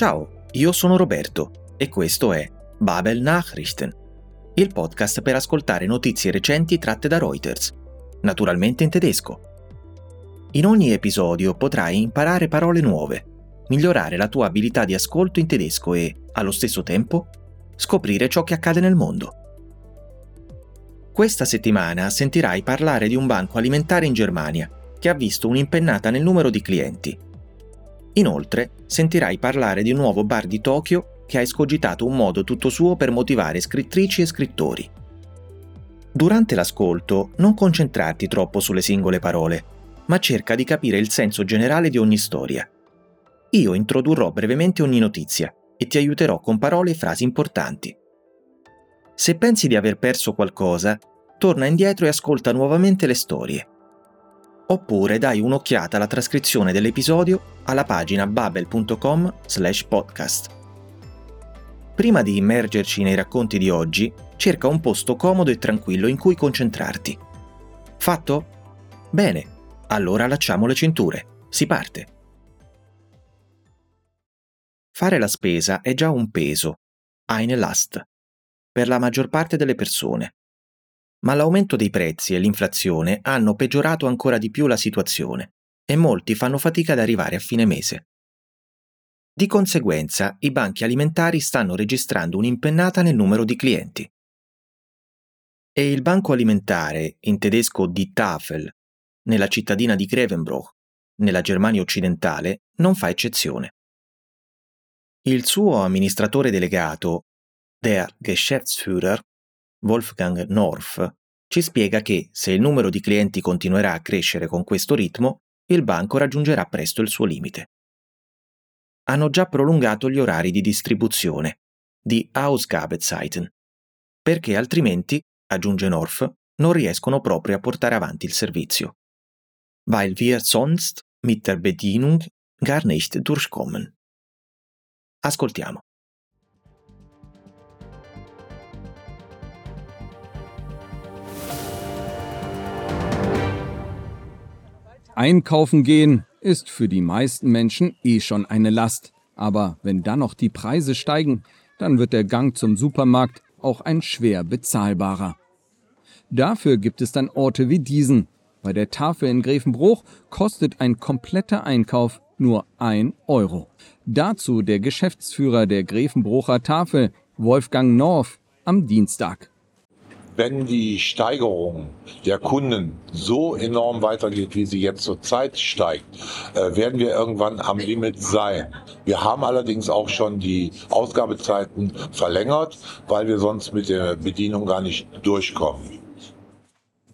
Ciao, io sono Roberto e questo è Babel Nachrichten, il podcast per ascoltare notizie recenti tratte da Reuters, naturalmente in tedesco. In ogni episodio potrai imparare parole nuove, migliorare la tua abilità di ascolto in tedesco e, allo stesso tempo, scoprire ciò che accade nel mondo. Questa settimana sentirai parlare di un banco alimentare in Germania che ha visto un'impennata nel numero di clienti. Inoltre sentirai parlare di un nuovo bar di Tokyo che ha escogitato un modo tutto suo per motivare scrittrici e scrittori. Durante l'ascolto non concentrarti troppo sulle singole parole, ma cerca di capire il senso generale di ogni storia. Io introdurrò brevemente ogni notizia e ti aiuterò con parole e frasi importanti. Se pensi di aver perso qualcosa, torna indietro e ascolta nuovamente le storie. Oppure dai un'occhiata alla trascrizione dell'episodio alla pagina babel.com/podcast. Prima di immergerci nei racconti di oggi, cerca un posto comodo e tranquillo in cui concentrarti. Fatto? Bene, allora allacciamo le cinture. Si parte. Fare la spesa è già un peso, eine Last, per la maggior parte delle persone. Ma l'aumento dei prezzi e l'inflazione hanno peggiorato ancora di più la situazione e molti fanno fatica ad arrivare a fine mese. Di conseguenza, i banchi alimentari stanno registrando un'impennata nel numero di clienti. E il banco alimentare, in tedesco Die Tafel, nella cittadina di Grevenbroich, nella Germania occidentale, non fa eccezione. Il suo amministratore delegato, der Geschäftsführer, Wolfgang Norf, ci spiega che se il numero di clienti continuerà a crescere con questo ritmo, il banco raggiungerà presto il suo limite. Hanno già prolungato gli orari di distribuzione, di Ausgabezeiten, perché altrimenti, aggiunge Norf, non riescono proprio a portare avanti il servizio weil wir sonst mit der Bedienung gar nicht durchkommen. Ascoltiamo. Einkaufen gehen ist für die meisten Menschen eh schon eine Last. Aber wenn dann noch die Preise steigen, dann wird der Gang zum Supermarkt auch ein schwer bezahlbarer. Dafür gibt es dann Orte wie diesen, bei der Tafel in Grevenbruch kostet ein kompletter Einkauf nur 1 Euro. Dazu der Geschäftsführer der Grevenbrucher Tafel, Wolfgang Norf, am Dienstag. Wenn die Steigerung der Kunden so enorm weitergeht, wie sie jetzt zurzeit steigt, äh, werden wir irgendwann am Limit sein. Wir haben allerdings auch schon die Ausgabezeiten verlängert, weil wir sonst mit der Bedienung gar nicht durchkommen.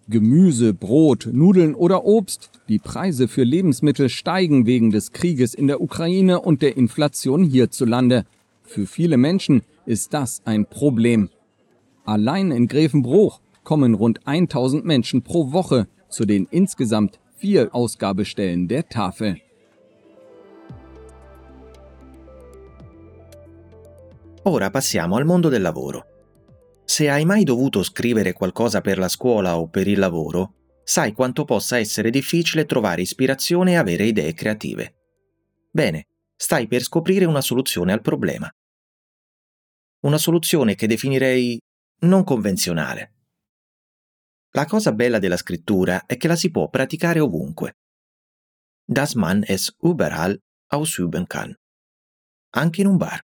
Gemüse, Brot, Nudeln oder Obst. Die Preise für Lebensmittel steigen wegen des Krieges in der Ukraine und der Inflation hierzulande. Für viele Menschen ist das ein Problem. Allein in Grevenbruch kommen rund 1000 Menschen pro Woche zu den insgesamt vier Ausgabestellen der Tafel. Ora passiamo al mondo del lavoro. Se hai mai dovuto scrivere qualcosa per la scuola o per il lavoro, sai quanto possa essere difficile trovare ispirazione e avere idee creative. Bene, stai per scoprire una soluzione al problema. Una soluzione che definirei non convenzionale. La cosa bella della scrittura è che la si può praticare ovunque. Das man es überall ausüben kann. Anche in un bar.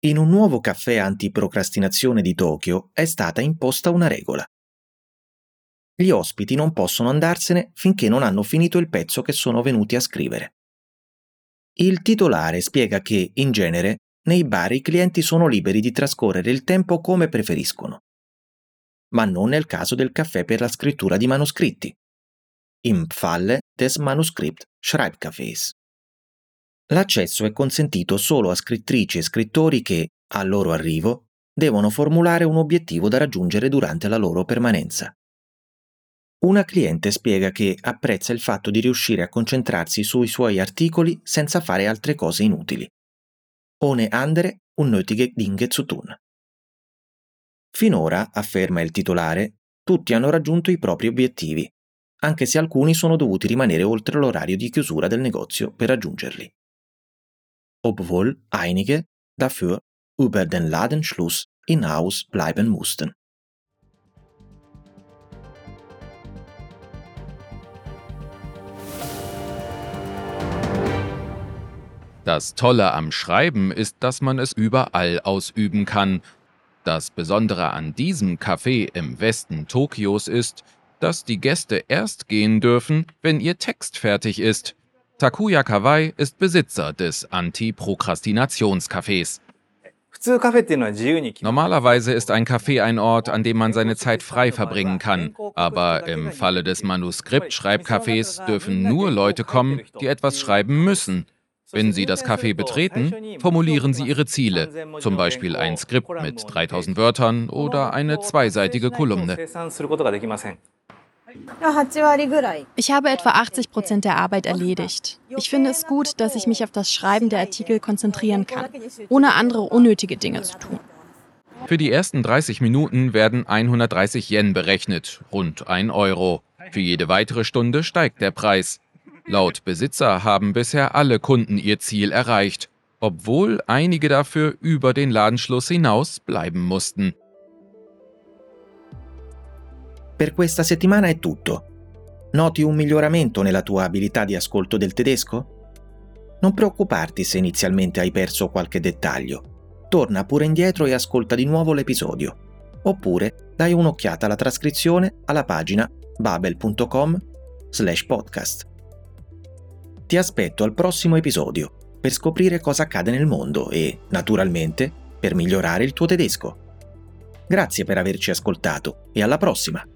In un nuovo caffè antiprocrastinazione di Tokyo è stata imposta una regola. Gli ospiti non possono andarsene finché non hanno finito il pezzo che sono venuti a scrivere. Il titolare spiega che, in genere, nei bar i clienti sono liberi di trascorrere il tempo come preferiscono. Ma non nel caso del caffè per la scrittura di manoscritti. Im Falle des Manuskript Schreibcafés. L'accesso è consentito solo a scrittrici e scrittori che, al loro arrivo, devono formulare un obiettivo da raggiungere durante la loro permanenza. Una cliente spiega che apprezza il fatto di riuscire a concentrarsi sui suoi articoli senza fare altre cose inutili. Ohne andere unnötige Dinge zu tun. Finora, afferma il titolare, tutti hanno raggiunto i propri obiettivi, anche se alcuni sono dovuti rimanere oltre l'orario di chiusura del negozio per raggiungerli. obwohl einige dafür über den Ladenschluss hinaus bleiben mussten. Das Tolle am Schreiben ist, dass man es überall ausüben kann. Das Besondere an diesem Café im Westen Tokios ist, dass die Gäste erst gehen dürfen, wenn ihr Text fertig ist. Takuya Kawai ist Besitzer des Anti-Prokrastinations-Cafés. Normalerweise ist ein Café ein Ort, an dem man seine Zeit frei verbringen kann. Aber im Falle des Manuskript-Schreibcafés dürfen nur Leute kommen, die etwas schreiben müssen. Wenn Sie das Café betreten, formulieren Sie Ihre Ziele, zum Beispiel ein Skript mit 3000 Wörtern oder eine zweiseitige Kolumne. Ich habe etwa 80 Prozent der Arbeit erledigt. Ich finde es gut, dass ich mich auf das Schreiben der Artikel konzentrieren kann, ohne andere unnötige Dinge zu tun. Für die ersten 30 Minuten werden 130 Yen berechnet, rund 1 Euro. Für jede weitere Stunde steigt der Preis. Laut Besitzer haben bisher alle Kunden ihr Ziel erreicht, obwohl einige dafür über den Ladenschluss hinaus bleiben mussten. Per questa settimana è tutto. Noti un miglioramento nella tua abilità di ascolto del tedesco? Non preoccuparti se inizialmente hai perso qualche dettaglio. Torna pure indietro e ascolta di nuovo l'episodio. Oppure dai un'occhiata alla trascrizione alla pagina babel.com slash podcast. Ti aspetto al prossimo episodio per scoprire cosa accade nel mondo e, naturalmente, per migliorare il tuo tedesco. Grazie per averci ascoltato e alla prossima!